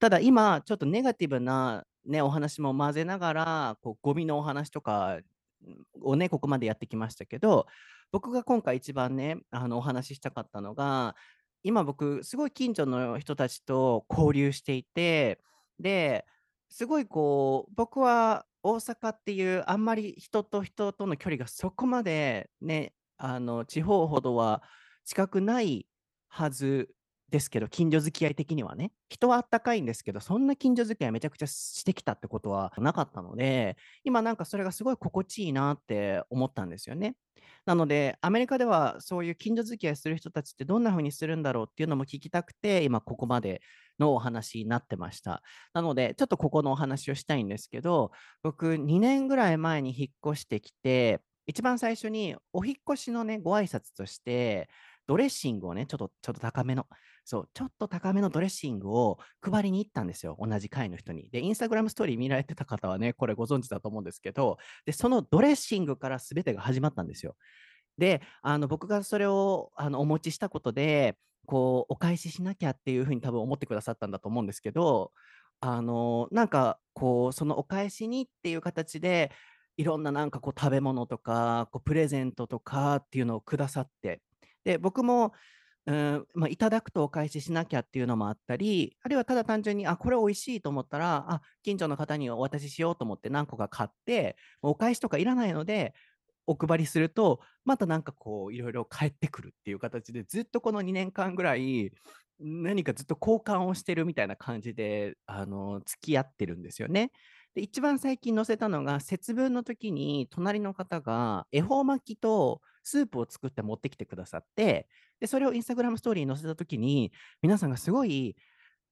ただ今、ちょっとネガティブな、ね、お話も混ぜながら、こうゴミのお話とかをね、ここまでやってきましたけど、僕が今回一番ね、あのお話ししたかったのが、今僕、すごい近所の人たちと交流していて、で、すごいこう、僕は大阪っていうあんまり人と人との距離がそこまでね、あの地方ほどは近くないはずですけど、近所付き合い的にはね。人はあったかいんですけど、そんな近所付き合いめちゃくちゃしてきたってことはなかったので、今なんかそれがすごい心地いいなって思ったんですよね。なので、アメリカではそういう近所付き合いする人たちってどんな風にするんだろうっていうのも聞きたくて、今ここまでのお話になってました。なので、ちょっとここのお話をしたいんですけど、僕2年ぐらい前に引っ越してきて、一番最初にお引越しのね、ご挨拶として、ドレッシングをね、ちょっとちょっと高めの、そう、ちょっと高めのドレッシングを配りに行ったんですよ、同じ階の人に。で、インスタグラムストーリー見られてた方はね、これご存知だと思うんですけど、で、そのドレッシングから全てが始まったんですよ。で、あの僕がそれをあのお持ちしたことで、こう、お返ししなきゃっていうふうに多分思ってくださったんだと思うんですけど、あの、なんか、こう、そのお返しにっていう形で、いろんななんかこう食べ物とか、こうプレゼントとかっていうのをくださって、で、僕も、うん、まあ、いただくとお返ししなきゃっていうのもあったり、あるいはただ単純に、あ、これ美味しいと思ったら、あ、近所の方にお渡ししようと思って何個か買って、お返しとかいらないので、お配りすると、またなんかこう、いろいろ返ってくるっていう形で、ずっとこの2年間ぐらい、何かずっと交換をしてるみたいな感じで、あの、付き合ってるんですよね。で、一番最近載せたのが、節分の時に隣の方が恵方巻きとスープを作って持ってきてくださって、で、それをインスタグラムストーリーに載せた時に、皆さんがすごい、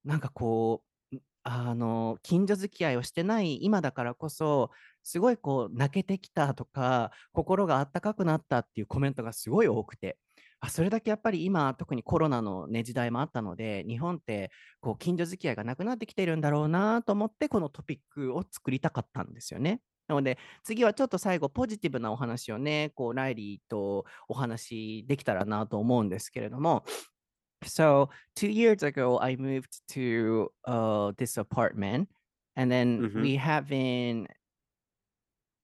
なんかこう、あの、近所付き合いをしてない今だからこそ、すごいこう泣けてきたとか、心があったかくなったっていうコメントがすごい多くて、あ、それだけやっぱり今、特にコロナのね、時代もあったので、日本ってこう近所付き合いがなくなってきてるんだろうなと思って、このトピックを作りたかったんですよね。なので、次はちょっと最後、ポジティブなお話をね、こう、ライリーとお話できたらなと思うんですけれども、So, two years ago, I moved to uh, this apartment, and then Mhm. we have been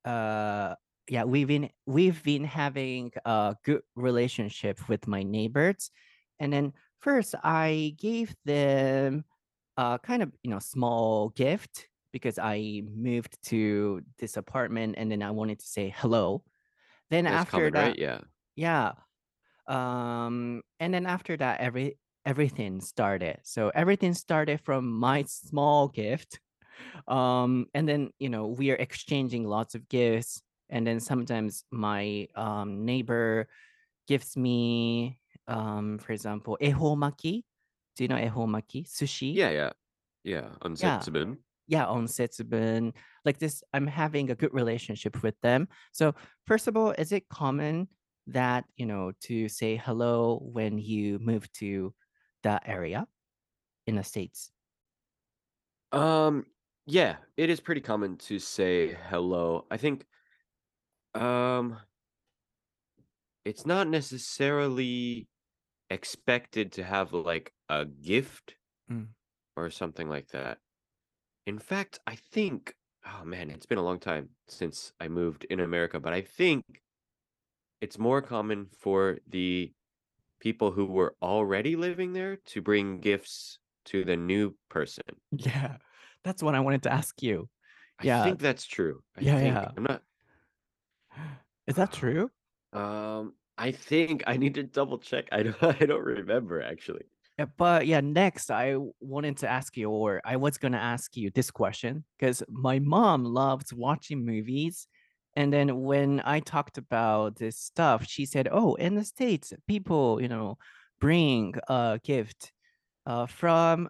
uh yeah we've been we've been having a good relationship with my neighbors and then first i gave them a kind of you know small gift because i moved to this apartment and then i wanted to say hello then That's after common, right? that Yeah. yeah um and then after that every everything started so everything started from my small gift um and then you know we are exchanging lots of gifts and then sometimes my um neighbor gives me um for example ehomaki do you know ehomaki sushi Yeah, yeah. Yeah, on Setsubun. yeah on setsubun like this i'm having a good relationship with them so first of all is it common that you know to say hello when you move to that area in the states Um, yeah, it is pretty common to say hello. I think um it's not necessarily expected to have like a gift Mm. or something like that. In fact, I think oh man, it's been a long time since I moved in America, but I think it's more common for the people who were already living there to bring gifts to the new person. yeah that's what i wanted to ask you I yeah think that's true. I Yeah, think yeah. I'm not Is that true? um I think I need to double check. I don't I don't remember actually. Yeah, but yeah, next I wanted to ask you, or I was gonna ask you this question because my mom loves watching movies. And then when I talked about this stuff, she said, "Oh, in the States, people, you know, bring a gift uh, from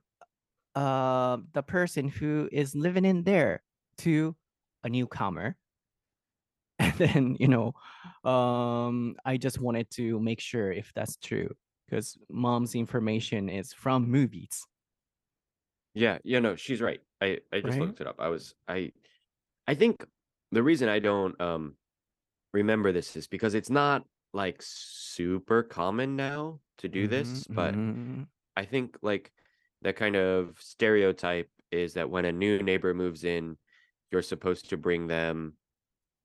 uh, the person who is living in there to a newcomer." And then, you know, um, I just wanted to make sure if that's true because mom's information is from movies, Yeah, yeah, no, she's right. I I just right? looked it up. I was I I think the reason I don't um remember this is because it's not like super common now to do Mm-hmm, this, but mm-hmm. I think like the kind of stereotype is that when a new neighbor moves in, you're supposed to bring them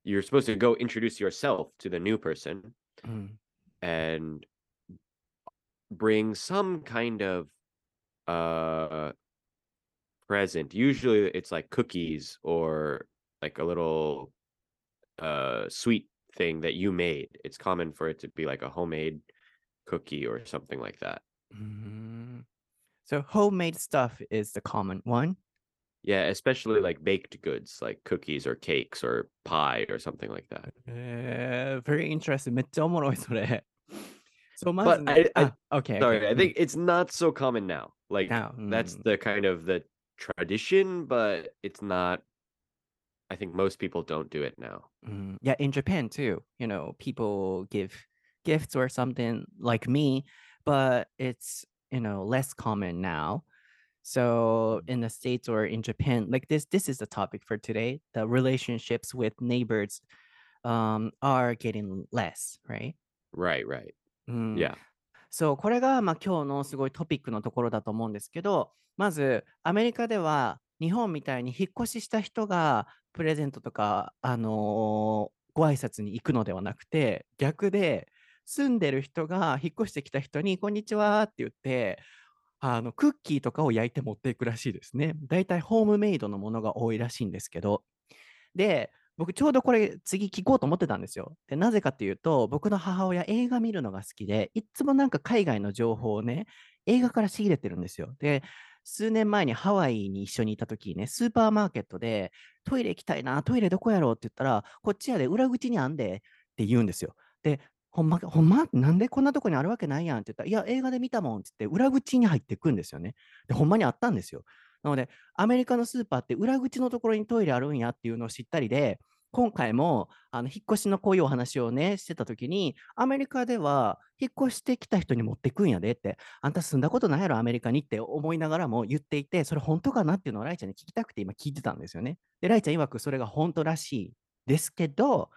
you're supposed to go introduce yourself to the new person うん。and bring some kind of uh present usually it's like cookies or like a little uh sweet thing that you made it's common for it to be like a homemade cookie or something like that うーん So homemade stuff is the common one. yeah especially like baked goods like cookies or cakes or pie or something like that えー、very interesting. めっちゃおもろいそれ。 So, but. I, I ah, okay. Sorry, okay. I mm. think it's not so common now. Like now, that's mm. the kind of the tradition, but it's not. I think most people don't do it now. Mm. Yeah, in Japan too. You know, people give gifts or something like me, but it's you know less common now. So mm. in the states or in Japan, like this, this is the topic for today. The relationships with neighbors um, are getting less, right? Right, right. うん、yeah そう、これがまあ今日のすごいトピックのところだと思うんですけど、まずアメリカでは日本みたいに引っ越しした人がプレゼントとか、あのーご挨拶に行くのではなくて、逆で住んでる人が引っ越してきた人に、こんにちはって言って、あのクッキーとかを焼いて持っていくらしいですね。だいたいホームメイドのものが多いらしいんですけど。で、僕ちょうどこれ次聞こうと思ってたんですよ。で、なぜかっていうと、僕の母親映画見るのが好きで、いつもなんか海外の情報をね、映画から仕入れてるんですよ。で、数年前にハワイに一緒にいた時にね、スーパーマーケットでトイレ行きたいな、トイレどこやろうって言ったら、こっちやで裏口にあんでって言うんですよ。で、ほんま、ほんま？なんでこんなとこにあるわけないやんって言ったら、いや、映画で見たもんって言って、裏口に入っていくんですよね。で、ほんまにあったんですよ。なので、アメリカのスーパーって裏口のところにトイレあるんやっていうのを知ったりで、今回もあの引っ越しのこういうお話をね、してたときに、アメリカでは引っ越してきた人に持ってくんやでって、あんた住んだことないやろ、アメリカにって思いながらも言っていて、それ本当かなっていうのをライちゃんに聞きたくて今聞いてたんですよね。で、ライちゃん曰くそれが本当らしいですけど、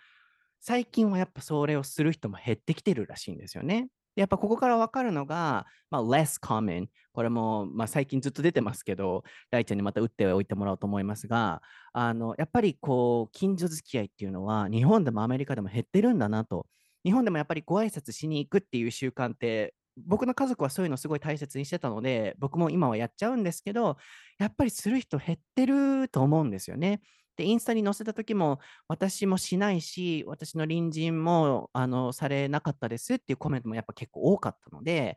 最近はやっぱそれをする人も減ってきてるらしいんですよね。やっぱここから分かるのが、まあ、less common。これも、まあ、最近ずっと出てますけど、ライちゃんにまた打っておいてもらおうと思いますが、あのやっぱりこう近所付き合いっていうのは日本でもアメリカでも減ってるんだなと。日本でもやっぱりご挨拶しに行くっていう習慣って僕の家族はそういうのすごい大切にしてたので僕も今はやっちゃうんですけどやっぱりする人減ってると思うんですよね。でインスタに載せた時も私もしないし私の隣人もあのされなかったですっていうコメントもやっぱ結構多かったので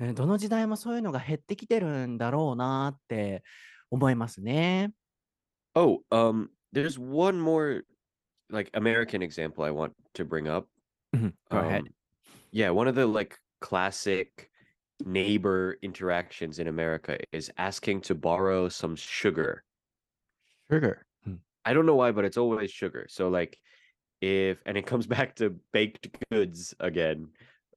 えーどの時代もそういうのが減ってきてるんだろうなって思いますね。Oh, um, there's one more like American example I want to bring up. Go ahead. Um, yeah, one of the like classic neighbor interactions in America is asking to borrow some sugar. Sugar. I don't know why, but it's always sugar. So like if and it comes back to baked goods again.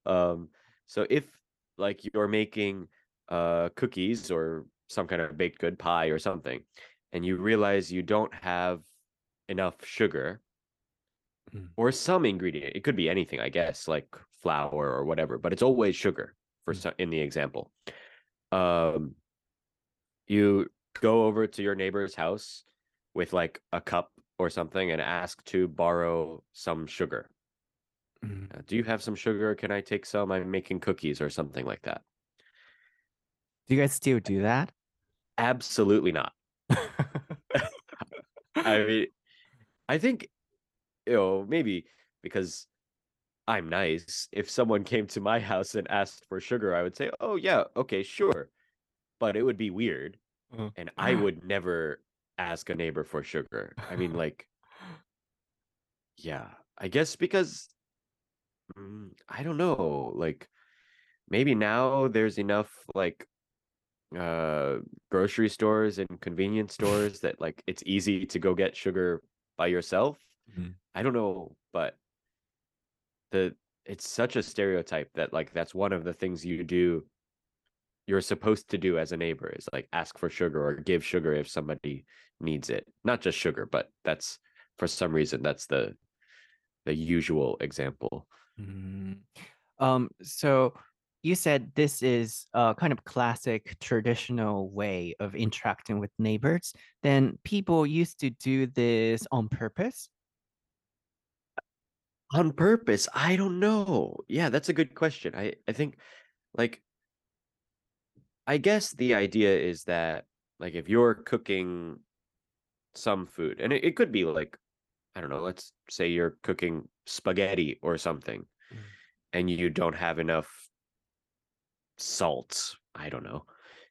Um so if like you're making uh cookies or some kind of baked good pie or something and you realize you don't have enough sugar Mm. or some ingredient, it could be anything, I guess, like flour or whatever, but it's always sugar for Mm. some in the example. Um you go over to your neighbor's house with like a cup or something and ask to borrow some sugar. Mm. Uh, do you have some sugar? Can I take some? I'm making cookies or something like that. Do you guys still do that? Absolutely not. I mean, I think, you know, maybe because I'm nice. If someone came to my house and asked for sugar, I would say, oh, yeah, okay, sure. But it would be weird. Mm. And I would never ask a neighbor for sugar. I mean, like, yeah, I guess because mm, I don't know, like maybe now there's enough like uh grocery stores and convenience stores that like it's easy to go get sugar by yourself. Mhm. I don't know, but the it's such a stereotype that like that's one of the things you do you're supposed to do as a neighbor is like ask for sugar or give sugar if somebody needs it. Not just sugar, but that's for some reason that's the the usual example. Mm. Um, so you said this is a kind of classic traditional way of interacting with neighbors. Then people used to do this on purpose. On purpose, I don't know. Yeah, that's a good question. I I think like I guess the idea is that like if you're cooking some food, and it, it could be like I don't know, let's say you're cooking spaghetti or something, Mm. and you don't have enough salt. I don't know.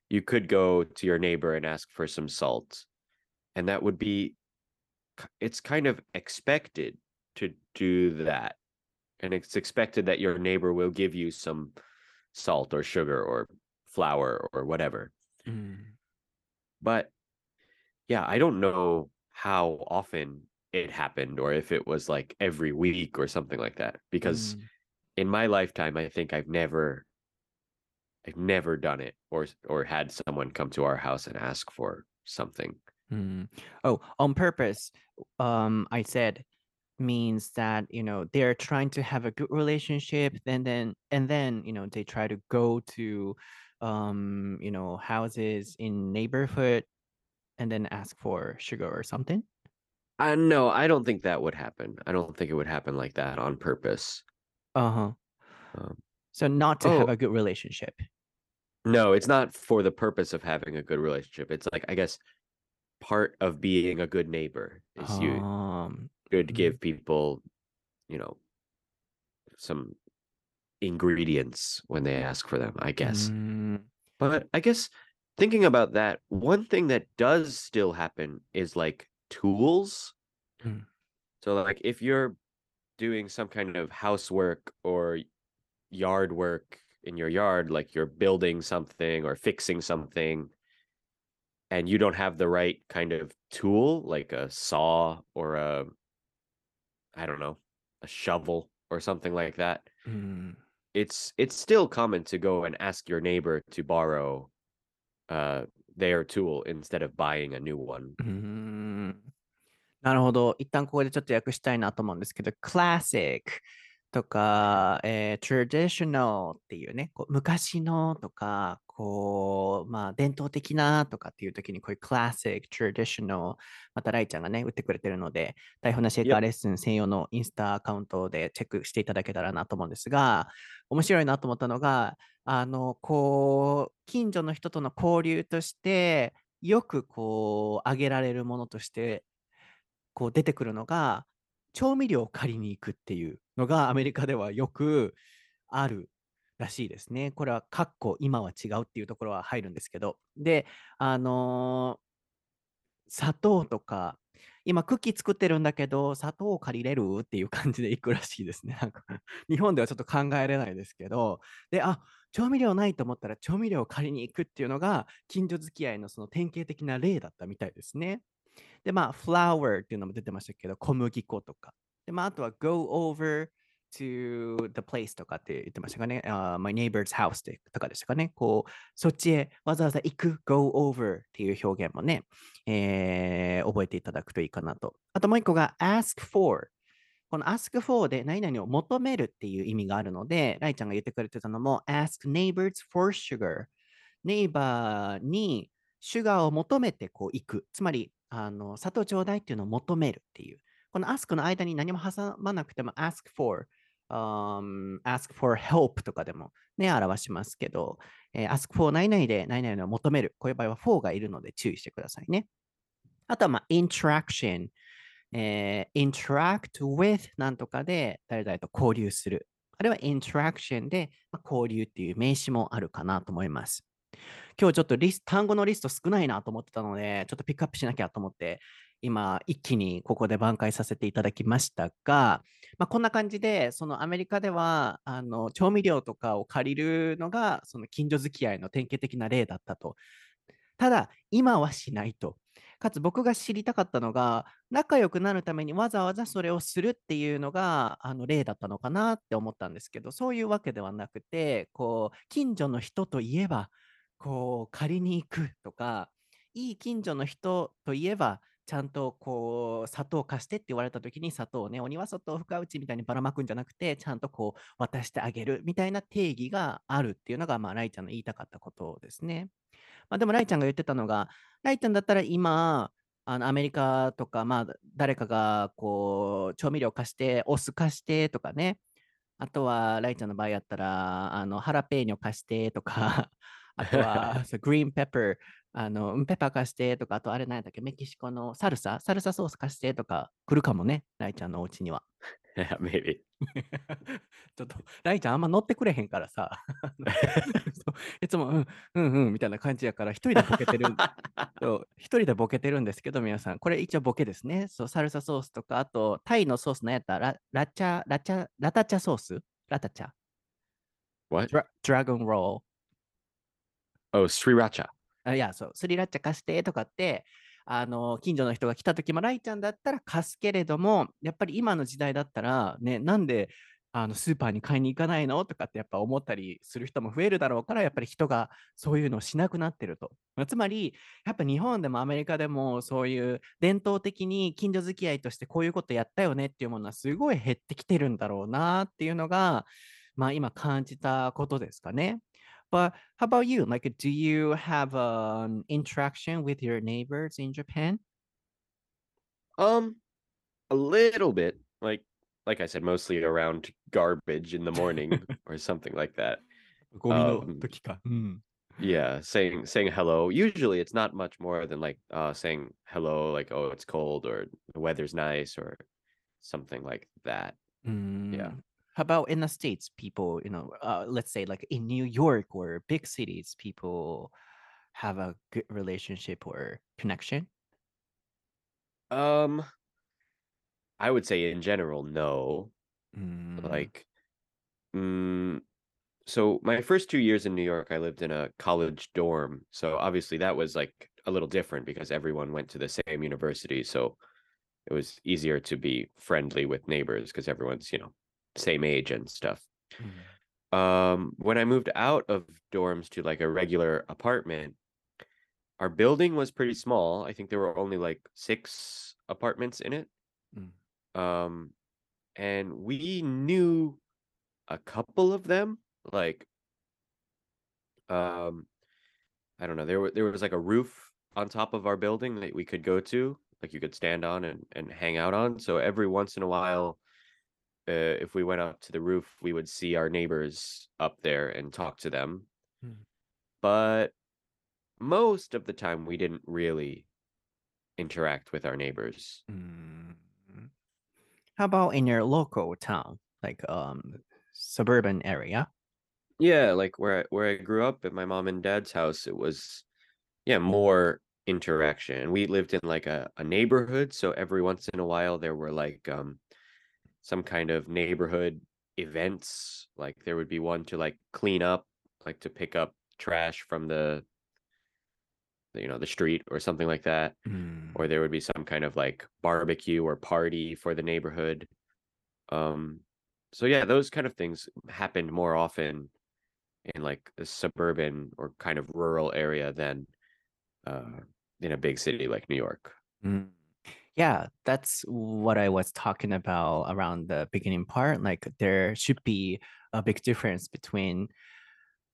You could go to your neighbor and ask for some salt, and that would be it's kind of expected to do that. And it's expected that your neighbor will give you some salt or sugar or flour or whatever. But yeah, I don't know how often it happened or if it was like every week or something like that because in my lifetime I think I've never I've never done it or or had someone come to our house and ask for something. Mm. Oh, on purpose, um, I said means that you know they're trying to have a good relationship, and then and then you know they try to go to um, you know houses in neighborhood and then ask for sugar or something. I no, I don't think that would happen. I don't think it would happen like that on purpose. Uh huh. Um, So not to have Oh. a good relationship. no, it's not for the purpose of having a good relationship. It's like I guess part of being a good neighbor is you Um. should mhm. give people, you know, some ingredients when they ask for them, I guess. Mm, But I guess thinking about that, one thing that does still happen is like tools. Mm. So like if you're doing some kind of housework or yard work in your yard, like you're building something or fixing something, and you don't have the right kind of tool, like a saw or a I don't know, a shovel or something like that. mm. it's it's still common to go and ask your neighbor to borrow uh their tool instead of buying a new one. なるほど。一旦ここでちょっと訳したいなと思うんですけど、classic とか、えー traditional っていうね、こう昔のとか、こう、まあ、伝統的なとかっていう時に、こういう classic、traditional、またライちゃんがね、打ってくれてるので、台本なシェイカーレッスン専用のインスタアカウントでチェックしていただけたらなと思うんですが、面白いなと思ったのが、あの、こう、近所の人との交流として、よくこう、挙げられるものとして、こう出てくるのが、調味料を借りに行くっていうのがアメリカではよくあるらしいですね。これは、かっこ今は違うっていうところは入るんですけど。で、あのー砂糖とか、今クッキー作ってるんだけど、砂糖を借りれる？っていう感じで行くらしいですね。なんか日本ではちょっと考えれないですけど、で、あ、調味料ないと思ったら調味料を借りに行くっていうのが、近所付き合いのその典型的な例だったみたいですね。で、まあ、flour っていうのも出てましたけど、小麦粉とか。で、まあ、あとは go over to the place とかって言ってましたかね。あー my neighbor's house とかでしたかね。こう、そっちへわざわざ行く go over っていう表現もね、えー覚えていただくといいかなと。あともう一個が ask for。この ask for で何々を求めるっていう意味があるので、ライちゃんが言ってくれてたのも ask neighbors for sugar。ネイバーにシュガーを求めてこう行く。つまり、あの砂糖ちょうだいっていうのを求めるっていう。この ask の間に何も挟まなくても ask for、um, ask for help とかでもね、表しますけど、えー ask for 何々で何々を求める。こういう場合は for がいるので注意してくださいね。あとは、まあ、interaction。えー interact with なんとかで誰々と交流する。あるいは interaction で、まあ、交流っていう名詞もあるかなと思います。今日ちょっとリス単語のリスト少ないなと思ってたので、ちょっとピックアップしなきゃと思って、今一気にここで挽回させていただきましたが、まあ、こんな感じで、そのアメリカではあの調味料とかを借りるのが、その近所付き合いの典型的な例だったと。ただ、今はしないと。かつ僕が知りたかったのが、仲良くなるためにわざわざそれをするっていうのがあの例だったのかなって思ったんですけど、そういうわけではなくて、こう近所の人といえば、こう借りに行くとか、いい近所の人といえば、ちゃんとこう砂糖貸してって言われた時に砂糖をね、鬼は外を深打ちみたいにばらまくんじゃなくて、ちゃんとこう渡してあげるみたいな定義があるっていうのが、まあ、ライちゃんの言いたかったことですね。まあ、でもライちゃんが言ってたのが、ライちゃんだったら今、あのアメリカとか、まあ、誰かがこう調味料貸して、お酢貸してとかね、あとは、ライちゃんの場合やったら、あの、ハラペーニョ貸してとか、あとは、グリーンペッパー、あの、ペッパー貸してとか、あとあれ何やったっけ、メキシコのサルサ、サルサソース貸してとか来るかもね、ライちゃんのお家には。Yeah, maybe. ちょっと、ライちゃんあんま乗ってくれへんからさ、いつも、うん、うん、うん、みたいな感じやから、一人でボケてる一人でボケてるんですけど、皆さん、これ一応ボケですね。そう、サルサソースとか、あと、タイのソースのやったら、ララチャ、ラチャ、ラタチャソース？ラタチャ。what? ドラドラゴンロール。Oh, sriracha. あいや、そう、スリラッチャ貸してとかって、あの、近所の人が来た時も、ライちゃんだったら貸すけれども、やっぱり今の時代だったら、ね、なんで、あのスーパーに買いに行かないの？とかってやっぱ思ったりする人も増えるだろうから、やっぱり人がそういうのをしなくなってると。まつまり、やっぱ日本でもアメリカでもそういう伝統的に近所付き合いとしてこういうことやったよねっていうものはすごい減ってきてるんだろうなっていうのが、まあ今感じたことですかね。But how about you? Like, uh, do you have an interaction with your neighbors in Japan? Um, a little bit. Like, like I said, mostly around garbage in the morning or something like that. Um, mm. yeah, saying saying hello. Usually, it's not much more than like uh, saying hello, like oh, it's cold or the weather's nice or something like that. Mm. Yeah. How about in the States, people, you know, uh, let's say like in New York or big cities, people have a good relationship or connection? Um, I would say in general, no. うん。Like, mm, so my first two years in New York, I lived in a college dorm. So obviously that was like a little different because everyone went to the same university. So it was easier to be friendly with neighbors because everyone's, you know, same age and stuff. Mm-hmm. Um, when I moved out of dorms to like a regular apartment, our building was pretty small. I think there were only like six apartments in it. Mm. Um, and we knew a couple of them, like, um, I don't know. There was there was like a roof on top of our building that we could go to, like you could stand on and and hang out on. So every once in a while, uh, if we went up to the roof, we would see our neighbors up there and talk to them. Hmm. But most of the time, we didn't really interact with our neighbors. How about in your local town, like um suburban area? Yeah, like where I, where I grew up at my mom and dad's house, it was yeah, more interaction. We lived in like a, a neighborhood, so every once in a while there were like um some kind of neighborhood events. Like there would be one to like clean up, like to pick up trash from the you know, the street or something like that. うん。Or there would be some kind of like barbecue or party for the neighborhood. Um so yeah, those kind of things happened more often in like a suburban or kind of rural area than uh, in a big city like New York. Mm. Yeah, that's what I was talking about around the beginning part. Like there should be a big difference between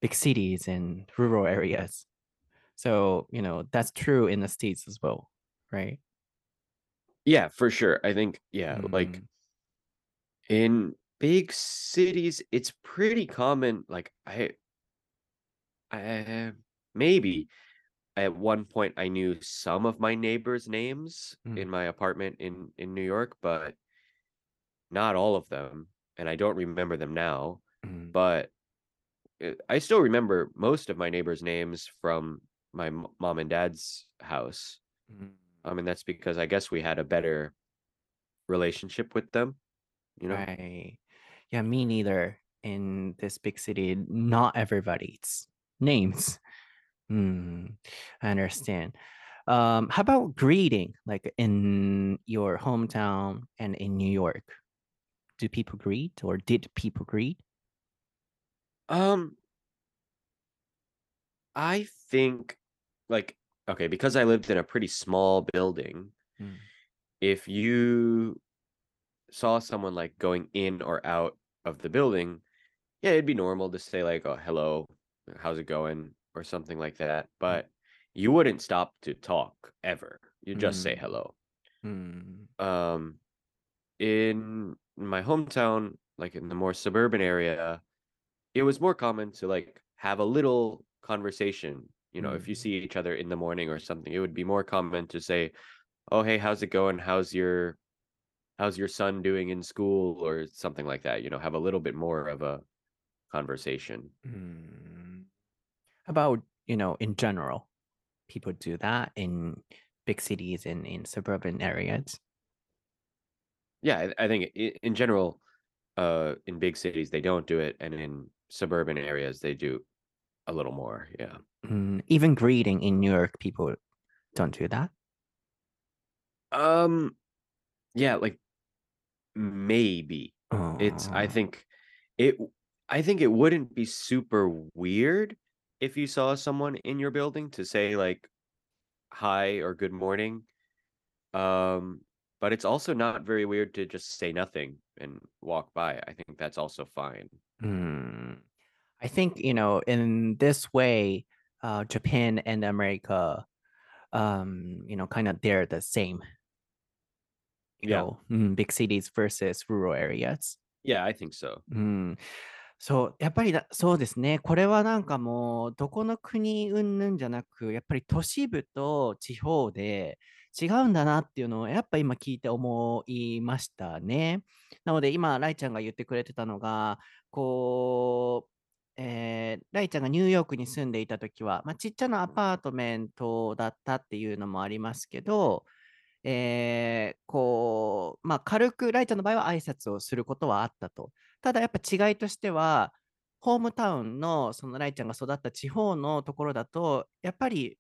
big cities and rural areas. So, you know, that's true in the States as well, right? Yeah, for sure. I think yeah, like Mm. in big cities, it's pretty common. Like I, I maybe at one point I knew some of my neighbors' names Mm. in my apartment in in New York, but not all of them, and I don't remember them now. Mm. But uh, I still remember most of my neighbors' names from my mom and dad's house. Mm. I mean, that's because I guess we had a better relationship with them. You know. Right. Yeah, me neither. In this big city, not everybody's names. Hmm. I understand. Um, how about greeting? Like in your hometown and in New York, do people greet or did people greet? Um, I think like okay, because I lived in a pretty small building, うん。if you saw someone like going in or out of the building, yeah, it'd be normal to say like, "Oh, hello, how's it going?" or something like that. Hmm. But you wouldn't stop to talk ever. You just mm. say hmm. hello. Mm. Um, in my hometown, like in the more suburban area, it was more common to like have a little conversation. You know, mm. if you hmm. see each other in the morning or something, it would be more common to say, "Oh, hey, how's it going? How's your how's your son doing in school or something like that you know have a little bit more of a conversation mm about, you know, in general, people do that in big cities and in suburban areas? Yeah, I, I think in general, uh, in big cities they don't do it, and in suburban areas they do a little more. Yeah. Mm, even greeting in New York, people don't do that. Um, yeah, like maybe it's. I think it. I think it wouldn't be super weird if you saw someone in your building to say like hi or good morning. Um, but it's also not very weird to just say nothing and walk by. I think that's also fine. Mm. I think, you know, in this way, uh, Japan and America, um, you know, kind of they're the same, you Yeah. know, mm, big cities versus rural areas. Yeah, I think so. うん、そう、やっぱりだ、そうですね。これはなんかもう、どこの国云々じゃなく、やっぱり都市部と地方で違うんだなっていうのを、やっぱ今聞いて思いましたね。なので今、ライちゃんが言ってくれてたのが、こう、えーライちゃんがニューヨークに住んでいた時は、まあ、ちっちゃなアパートメントだったっていうのもありますけど、えーこう、まあ、軽く、ライちゃんの場合は挨拶をすることはあったと。ただやっぱ違いとしては、ホームタウンのそのライちゃんが育った地方のところだと、やっぱり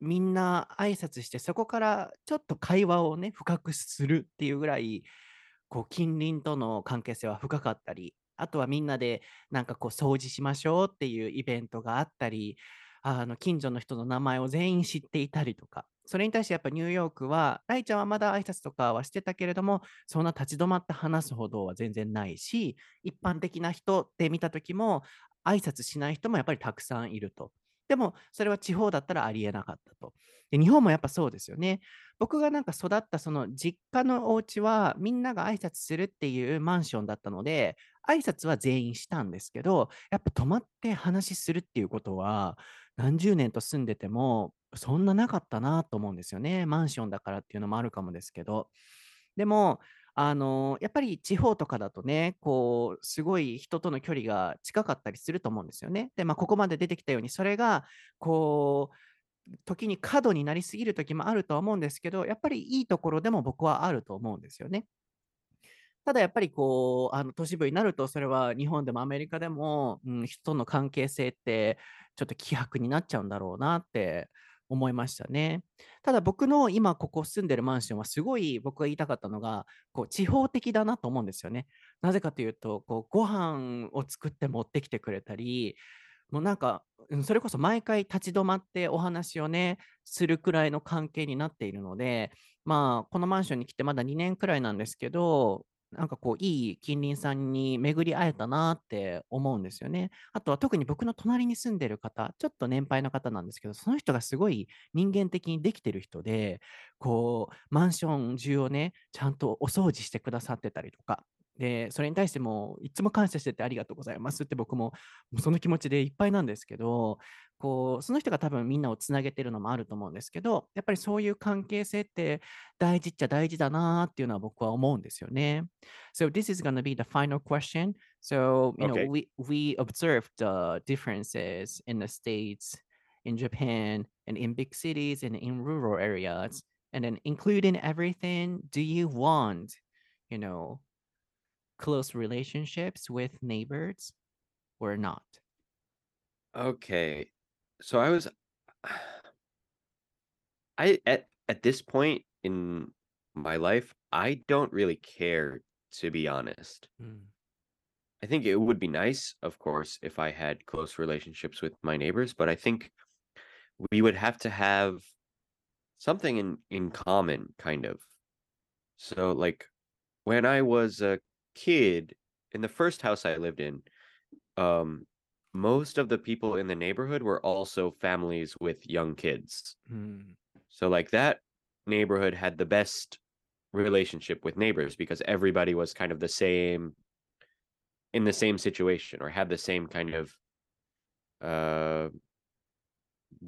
みんな挨拶して、そこからちょっと会話をね、深くするっていうぐらい、こう近隣との関係性は深かったり、あとはみんなでなんかこう掃除しましょうっていうイベントがあったり、あの近所の人の名前を全員知っていたりとか、それに対してやっぱニューヨークは、ライちゃんはまだ挨拶とかはしてたけれども、そんな立ち止まって話すほどは全然ないし、一般的な人って見た時も、挨拶しない人もやっぱりたくさんいると。でも、それは地方だったらありえなかったと。で日本もやっぱそうですよね。僕がなんか育ったその実家のお家はみんなが挨拶するっていうマンションだったので、挨拶は全員したんですけど、やっぱ泊まって話するっていうことは、何十年と住んでても、そんななかったなと思うんですよね。マンションだからっていうのもあるかもですけど。でも、あのやっぱり地方とかだとね、こう、すごい人との距離が近かったりすると思うんですよね。で、まあ、ここまで出てきたように、それが、こう、時に過度になりすぎる時もあるとは思うんですけど、やっぱりいいところでも僕はあると思うんですよね。ただやっぱりこう、あの都市部になると、それは日本でもアメリカでも、うん、人との関係性ってちょっと希薄になっちゃうんだろうなって思いましたね。ただ僕の今ここ住んでるマンションはすごい僕が言いたかったのが、こう地方的だなと思うんですよね。なぜかというと、こうご飯を作って持ってきてくれたり、もうなんか、それこそ毎回立ち止まってお話をね、するくらいの関係になっているので、まあ、このマンションに来てまだ2年くらいなんですけど、なんかこう、いい近隣さんに巡り会えたなって思うんですよね。あとは特に僕の隣に住んでる方、ちょっと年配の方なんですけど、その人がすごい人間的にできてる人で、こう、マンション中をね、ちゃんとお掃除してくださってたりとか、で、それに対しても、いつも感謝しててありがとうございますって僕も、その気持ちでいっぱいなんですけど、こう、その人が多分みんなをつなげてるのもあると思うんですけど、やっぱりそういう関係性って大事っちゃ大事だなっていうのは僕は思うんですよね。So this is going to be the final question. So, you know, Okay. we, we observed the differences in the states, in Japan, and in big cities and in rural areas. And then including everything, do you want, you know, close relationships with neighbors or not? Okay. So I was I at at this point in my life, I don't really care to be honest. I think it would be nice, of course, if I had close relationships with my neighbors, but I think we would have to have something in in common, kind of. So like when I was a kid in the first house I lived in, um, most of the people in the neighborhood were also families with young kids. Mm. So like that neighborhood had the best relationship with neighbors because everybody was kind of the same in the same situation or had the same kind of uh,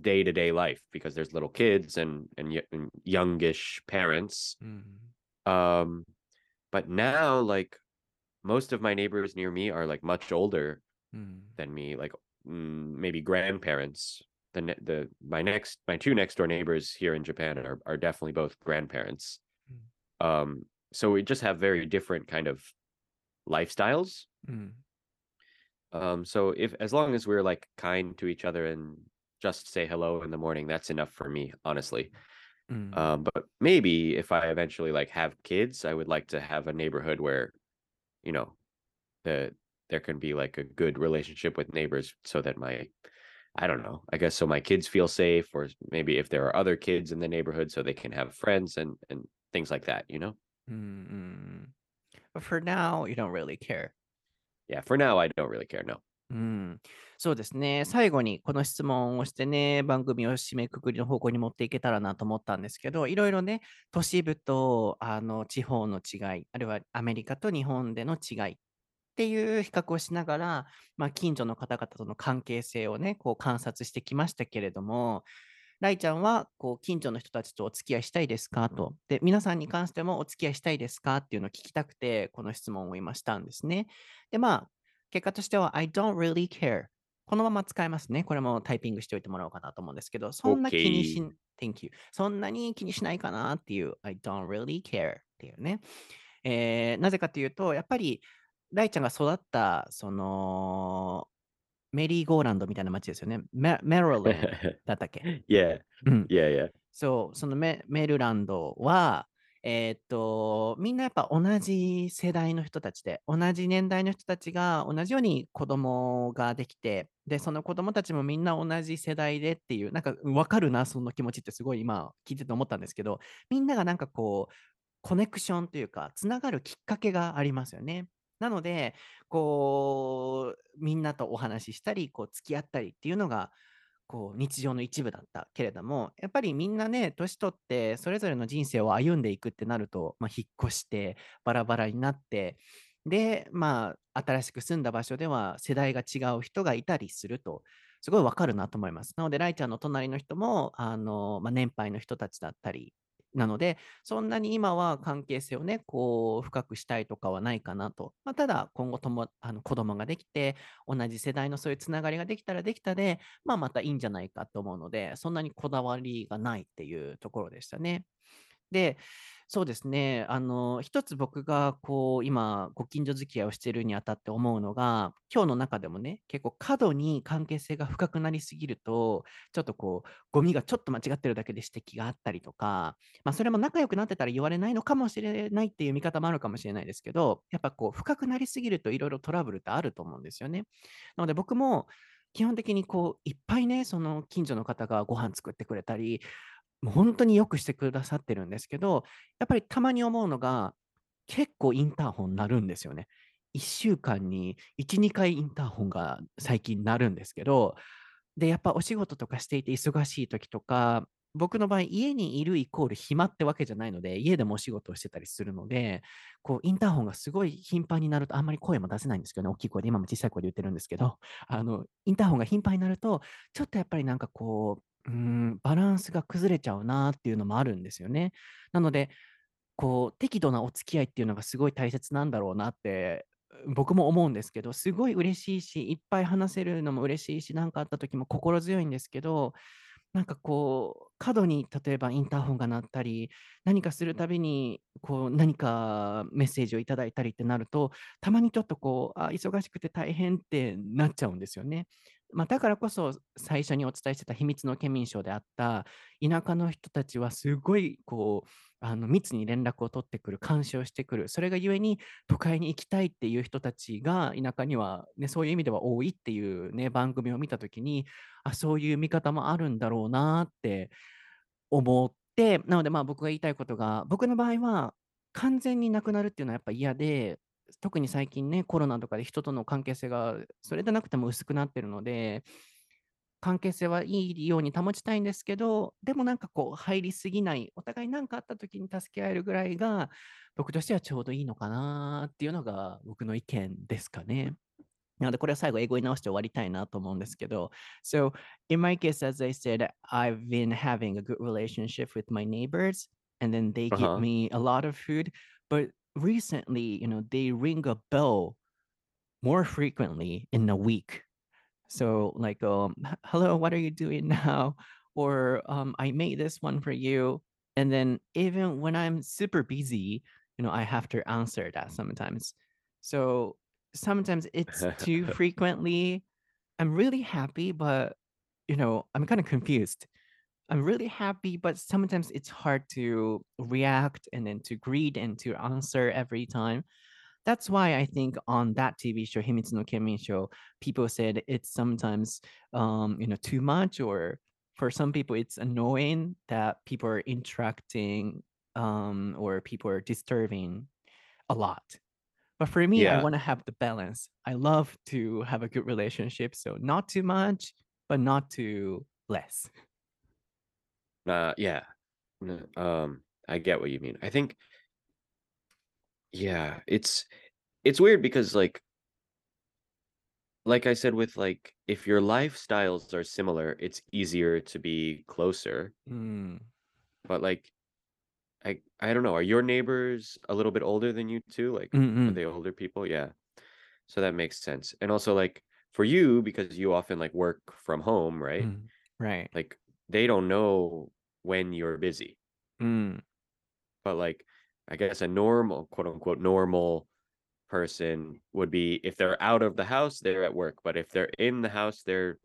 day-to-day life because there's little kids and and, and youngish parents Mm. um but now like most of my neighbors near me are like much older Hmm. than me, like mm, maybe grandparents. The the my next my two next door neighbors here in Japan are are definitely both grandparents. Mm. Um, so we just have very different kind of lifestyles. Mm. Um, so if as long as we're like kind to each other and just say hello in the morning, that's enough for me, honestly. Mm. Um, but maybe if I eventually like have kids, I would like to have a neighborhood where, you know, the there can be like a good relationship with neighbors so that my i don't know i guess so my kids feel safe or maybe if there are other kids in the neighborhood so they can have friends and and things like that you know うんうん。But for now, you don't really care. yeah for now i don't really care no うん、そうですね。最後にこの質問をしてね、番組を締めくくりの方向に持っていけたらなと思ったんですけど、いろいろね、都市部とあの地方の違い、あるいはアメリカと日本での違いっ ていう比較をしながら、まあ、近所の方々との関係性をね、こう観察してきましたけれども、ライちゃんはこう近所の人たちとお付き合いしたいですかと。で、皆さんに関してもお付き合いしたいですかっていうのを聞きたくて、この質問を今したんですね。で、まあ、結果としては、I don't really care。このまま使えますね。これもタイピングしておいてもらおうかなと思うんですけど、そんな気にし、Thank you。そんなに気にしないかなっていう、I don't really care っていうね。えーなぜかというと、やっぱり、ライちゃんが育った、その、メリーゴーランドみたいな街ですよね。メメロランド だったっけ？Yeah うん。yeah yeah そう、そのメメルランドは、えーっと、みんなやっぱ同じ世代の人たちで、同じ年代の人たちが同じように子供ができて、で、その子供たちもみんな同じ世代でっていう、なんか分かるな、その気持ちってすごい今聞いてて思ったんですけど、みんながなんかこう、コネクションというか、つながるきっかけがありますよね。なので、こう、みんなとお話ししたり、こう、付き合ったりっていうのが、こう日常の一部だったけれども、やっぱりみんなね、年取ってそれぞれの人生を歩んでいくってなると、まあ、引っ越してバラバラになって、で、まあ、新しく住んだ場所では世代が違う人がいたりすると、すごいわかるなと思います。なので、ライちゃんの隣の人も、あの、まあ、年配の人たちだったり、なので、そんなに今は関係性をね、こう、深くしたいとかはないかなと。まあ、ただ、今後とも、あの子供ができて、同じ世代のそういうつながりができたらできたで、まあ、またいいんじゃないかと思うので、そんなにこだわりがないっていうところでしたね。で、そうですね、あの、一つ僕がこう、今、ご近所付き合いをしているにあたって思うのが、今日の中でもね、結構過度に関係性が深くなりすぎると、ちょっとこう、ゴミがちょっと間違ってるだけで指摘があったりとか、まあ、それも仲良くなってたら言われないのかもしれないっていう見方もあるかもしれないですけど、やっぱこう、深くなりすぎるといろいろトラブルってあると思うんですよね。なので僕も、基本的にこう、いっぱいね、その近所の方がご飯作ってくれたり、もう本当によくしてくださってるんですけど、やっぱりたまに思うのが、結構インターホン鳴るんですよね。1週間に1、2回インターホンが最近鳴るんですけど、で、やっぱお仕事とかしていて忙しい時とか、僕の場合、家にいるイコール暇ってわけじゃないので、家でもお仕事をしてたりするので、こう、インターホンがすごい頻繁になると、あんまり声も出せないんですけどね、大きい声で、今も小さい声で言ってるんですけど、あの、インターホンが頻繁になると、ちょっとやっぱりなんかこう、うん、バランスが崩れちゃうなっていうのもあるんですよね。なので、こう、適度なお付き合いっていうのがすごい大切なんだろうなって、僕も思うんですけど、すごい嬉しいし、いっぱい話せるのも嬉しいし、何かあった時も心強いんですけど、なんかこう、過度に例えばインターホンが鳴ったり、何かするたびにこう何かメッセージをいただいたりってなると、たまにちょっとこう、あ、忙しくて大変ってなっちゃうんですよね。まあ、だからこそ最初にお伝えしてた秘密の県民賞であった田舎の人たちはすごいこうあの密に連絡を取ってくる監視をしてくる。それがゆえに都会に行きたいっていう人たちが田舎には、ね、そういう意味では多いっていう、ね、番組を見たときにあそういう見方もあるんだろうなって思って、なのでまあ僕が言いたいことが、僕の場合は完全になくなるっていうのはやっぱ嫌で、特に最近ね、コロナとかで人との関係性がそれでなくても薄くなってるので、関係性はいいように保ちたいんですけど、でもなんかこう入りすぎない、お互い何かあった時に助け合えるぐらいが、僕としてはちょうどいいのかなっていうのが僕の意見ですかね。なので、これは最後、英語に直して終わりたいなと思うんですけど。So, in my case, as I said, I've been having a good relationship with my neighbors, and then they give Uh-huh. me a lot of food. But recently, you know, they ring a bell more frequently in a week. So, like, um, hello, what are you doing now? Or, um, I made this one for you. And then, even when I'm super busy, you know, I have to answer that sometimes. So, sometimes it's too frequently. I'm really happy, but, you know, I'm kind of confused. I'm really happy, but sometimes it's hard to react and then to greet and to answer every time that's why I think on that TV show, Himitsu no Kenmin show, people said it's sometimes um, you know, too much, or for some people it's annoying that people are interacting um or people are disturbing a lot. But for me, I want to have the balance. I love to have a good relationship, so not too much, but not too less. Uh, yeah. Um, I get what you mean. I think, yeah, it's it's weird because like like I said with like if your lifestyles are similar, it's easier to be closer. Mm, But like I I don't know, are your neighbors a little bit older than you too? Like are mm-mm, they older people? Yeah. So that makes sense. And also like for you because you often like work from home, right? mm, right. Like they don't know when you're busy. Mm, But like I guess a normal quote unquote normal person would be if they're out of the house, they're at work. But if they're in the house, they're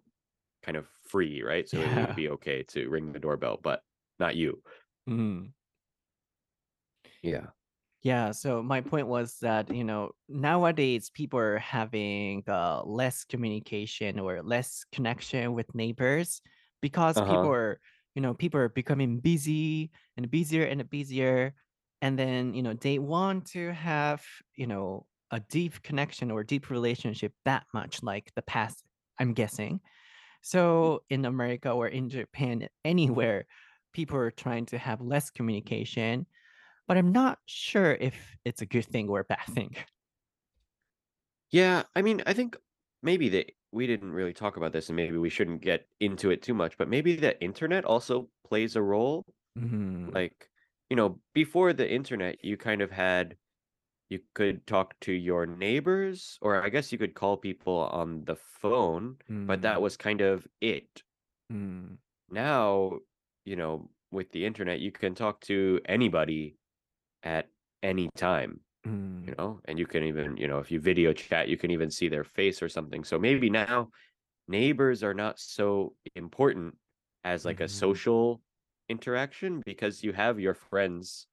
kind of free, right? So it would be okay to ring the doorbell, but not you. Mm. Yeah. Yeah, so my point was that, you know, nowadays people are having uh, less communication or less connection with neighbors because people Uh-huh. are, you know, people are becoming busy and busier and busier. And then, you know, they want to have, you know, a deep connection or deep relationship that much like the past, I'm guessing. Mm-hmm. So in America or in Japan, anywhere, people are trying to have less communication but I'm not sure if it's a good thing or a bad thing. Yeah, I mean, I think maybe that we didn't really talk about this and maybe we shouldn't get into it too much, but maybe the internet also plays a role. Mhm, Like, you know, before the internet, you kind of had you could talk to your neighbors, or I guess you could call people on the phone, but that mm, was kind of it. mm, Now, you know, with the internet, you can talk to anybody at any time, you mm, know, and you can even, you know, if you video chat, you can even see their face or something. So maybe now neighbors are not so important as like a mhm. social interaction because you have your friends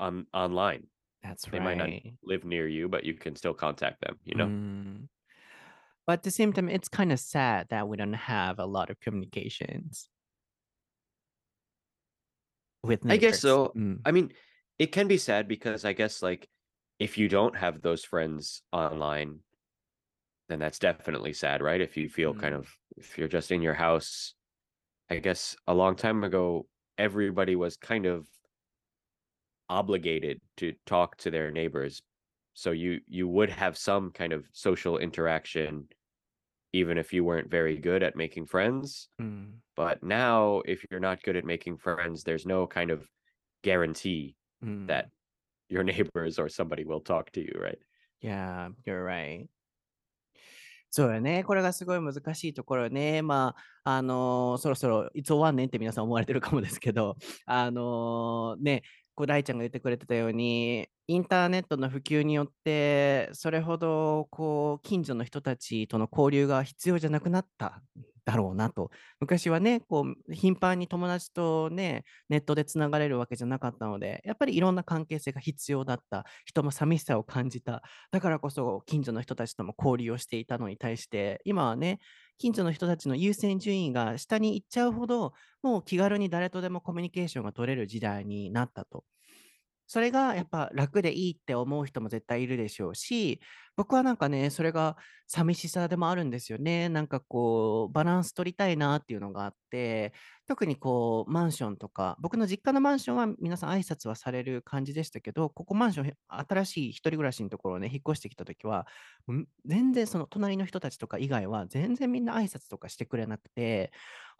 on online. That's right. They might not live near you, but you can still contact them, you know? Mm. But at the same time, it's kind of sad that we don't have a lot of communications with neighbors. I guess so. Mm, I mean, it can be sad because I guess like if you don't have those friends online, then that's definitely sad, right? If you feel kind mm, of if you're just in your house, I guess a long time ago everybody was kind of obligated to talk to their neighbors. So you you would have some kind of social interaction even if you weren't very good at making friends. mm, But now if you're not good at making friends, there's no kind of guarantee mm. that your neighbors or somebody will talk to you, right? Yeah, you're right. そうよね。これがすごい難しいところよね。まあ、あのーそろそろいつ終わんねんって皆さん思われてるかもですけど、あのーね、こう大ちゃんが言ってくれてたように、インターネットの普及によって、それほどこう近所の人たちとの交流が必要じゃなくなっただろうなと。昔はね、こう頻繁に友達とね、ネットでつながれるわけじゃなかったので、やっぱりいろんな関係性が必要だった。人も寂しさを感じた。だからこそ近所の人たちとも交流をしていたのに対して、今はね、近所の人たちの優先順位が下に行っちゃうほど、もう気軽に誰とでもコミュニケーションが取れる時代になったと。それがやっぱ楽でいいって思う人も絶対いるでしょうし、僕はなんかね、それが寂しさでもあるんですよね。なんかこう、バランス取りたいなっていうのがあって、特にこう、マンションとか、僕の実家のマンションは皆さん挨拶はされる感じでしたけど、ここマンション、新しい一人暮らしのところをね、引っ越してきたときは、全然その隣の人たちとか以外は全然みんな挨拶とかしてくれなくて、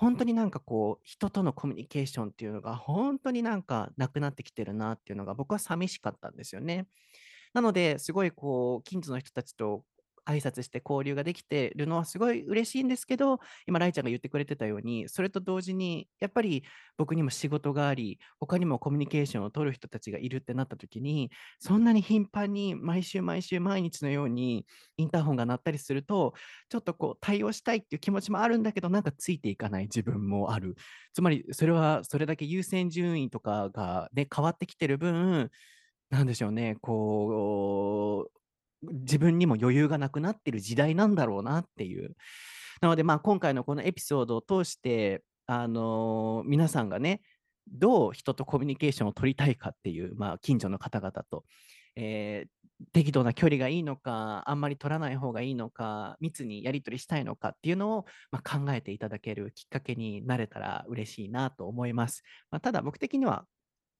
本当になんかこう、人とのコミュニケーションっていうのが本当になんかなくなってきてるなっていうのが僕は寂しかったんですよね。なので、すごいこう、近所の人たちと挨拶して交流ができてるのはすごい嬉しいんですけど、今、ライちゃんが言ってくれてたように、それと同時に、やっぱり僕にも仕事があり、他にもコミュニケーションを取る人たちがいるってなった時に、そんなに頻繁に毎週毎週毎日のようにインターホンが鳴ったりすると、ちょっとこう対応したいっていう気持ちもあるんだけど、なんかついていかない自分もある。つまり、それはそれだけ優先順位とかがね、変わってきてる分、なんでしょうね、こう、自分にも余裕がなくなってる時代なんだろうなっていう。なので、まあ、今回のこのエピソードを通して、あの皆さんがね、どう人とコミュニケーションを取りたいかっていう、まあ、近所の方々と、えー適度な距離がいいのか、あんまり取らない方がいいのか、密にやり取りしたいのかっていうのを、まあ、考えていただけるきっかけになれたら嬉しいなと思います。まあ、ただ僕的には、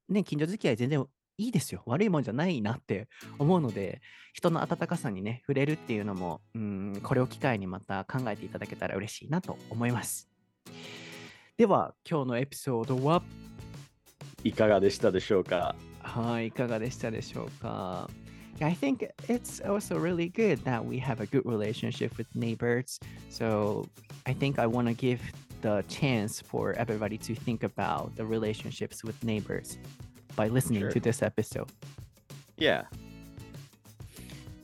ね、近所付き合い全然いいですよ。悪いもんじゃないなって思うので、人の温かさにね、触れるっていうのも、うん、これを機会にまた考えていただけたら嬉しいなと思います。では、今日のエピソードは、いかがでしたでしょうかはい、いかがでしたでしょうか I think it's also really good that we have a good relationship with neighbors. So I think I want to give the chance for everybody to think about the relationships with neighbors by listening Sure. to this episode. Yeah.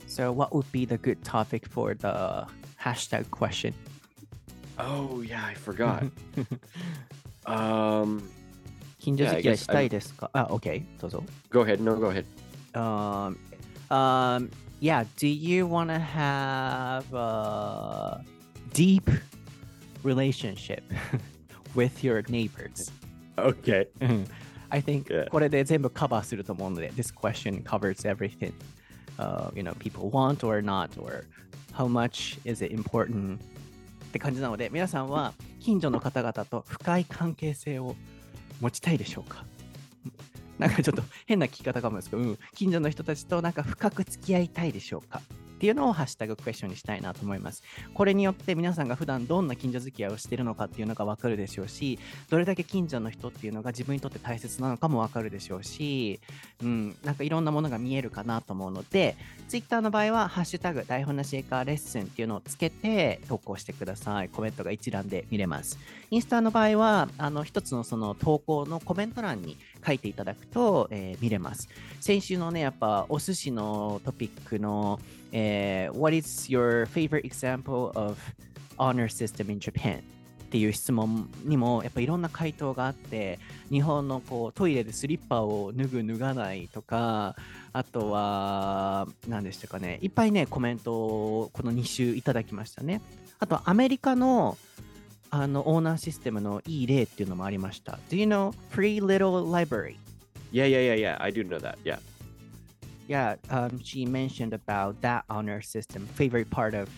So, what would be the good topic for the hashtag question? Oh, yeah, I forgot. um, 近所 Yeah, I 付き合い guess したいですかあ、OK、どうぞ。 go ahead. No, go ahead. Um, um, yeah, do you want to have a deep relationship with your neighbors? Okay. I think Yeah. これで全部カバーすると思うので、this question covers everything. Uh, you know, people want or not, or how much is it important? って感じなので、皆さんは近所の方々と深い関係性を持ちたいでしょうか？なんかちょっと変な聞き方かもですけど、うん、近所の人たちとなんか深く付き合いたいでしょうか？っていうのをハッシュタグクエスチョンにしたいなと思います。これによって皆さんが普段どんな近所付き合いをしているのかっていうのがわかるでしょうし、どれだけ近所の人っていうのが自分にとって大切なのかもわかるでしょうし、うん、なんかいろんなものが見えるかなと思うので、Twitter の場合は、ハッシュタグ台本なし英会話レッスンっていうのをつけて投稿してください。コメントが一覧で見れます。インスタの場合は、あの一つのその投稿のコメント欄に書いていただくと、えー見れます。先週のね、やっぱお寿司のトピックの、えー What is your favorite example of honor system in Japan? っていう質問にもやっぱいろんな回答があって日本のこうトイレでスリッパを脱ぐ脱がないとかあとは何でしたかねいっぱいねコメントをこの2週いただきましたねあとアメリカのあのオーナーシステムのいい例っていうのもありました Do you know Free Little Library? Yeah, yeah, yeah, yeah. I do know that. Yeah. Yeah, um, she mentioned about that honor system, favorite part of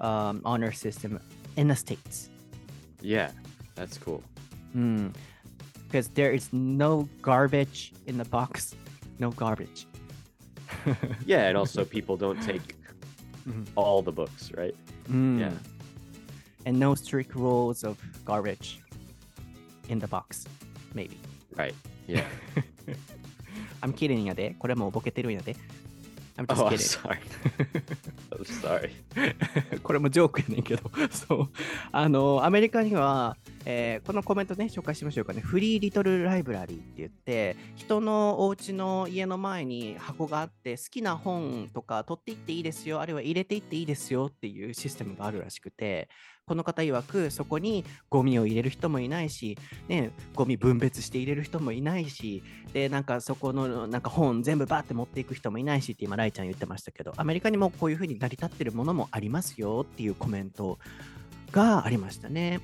um, honor system in the States. Yeah. That's cool. Mm. Because there is no garbage in the box. No garbage. Yeah, and also people don't take Mhm. all the books, right? Mm. Yeah. And no strict rules of garbage in the box. Maybe. Right. Yeah. I'm kidding やで。これもうボケてるんやで。I'm just oh, kidding. sorry. I'm sorry. これもジョークやねんけど、そう。あの、アメリカには、えーこのコメントね、紹介しましょうかね。フリーリトルライブラリーって言って、人のお家の家の前に箱があって、好きな本とか取っていっていいですよ、あるいは入れていっていいですよっていうシステムがあるらしくて、この方曰く、そこにゴミを入れる人もいないし、ね、ゴミ分別して入れる人もいないし、で、なんかそこのなんか本全部バーって持っていく人もいないしって今、ライちゃん言ってましたけど、アメリカにもこういうふうに成り立ってるものもありますよっていうコメントがありましたね。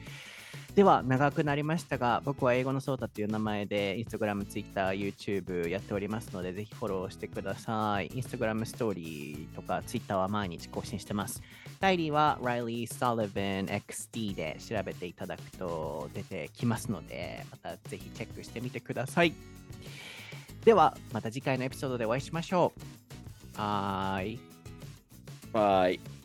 では、長くなりましたが、僕は英語のソータという名前で、Instagram、Twitter、YouTube やっておりますので、ぜひフォローしてください。Instagram ストーリーとか Twitter は毎日更新してます。代理は Riley Sullivan XD で調べていただくと出てきますので、またぜひチェックしてみてください。では、また次回のエピソードでお会いしましょう。はーい。Bye.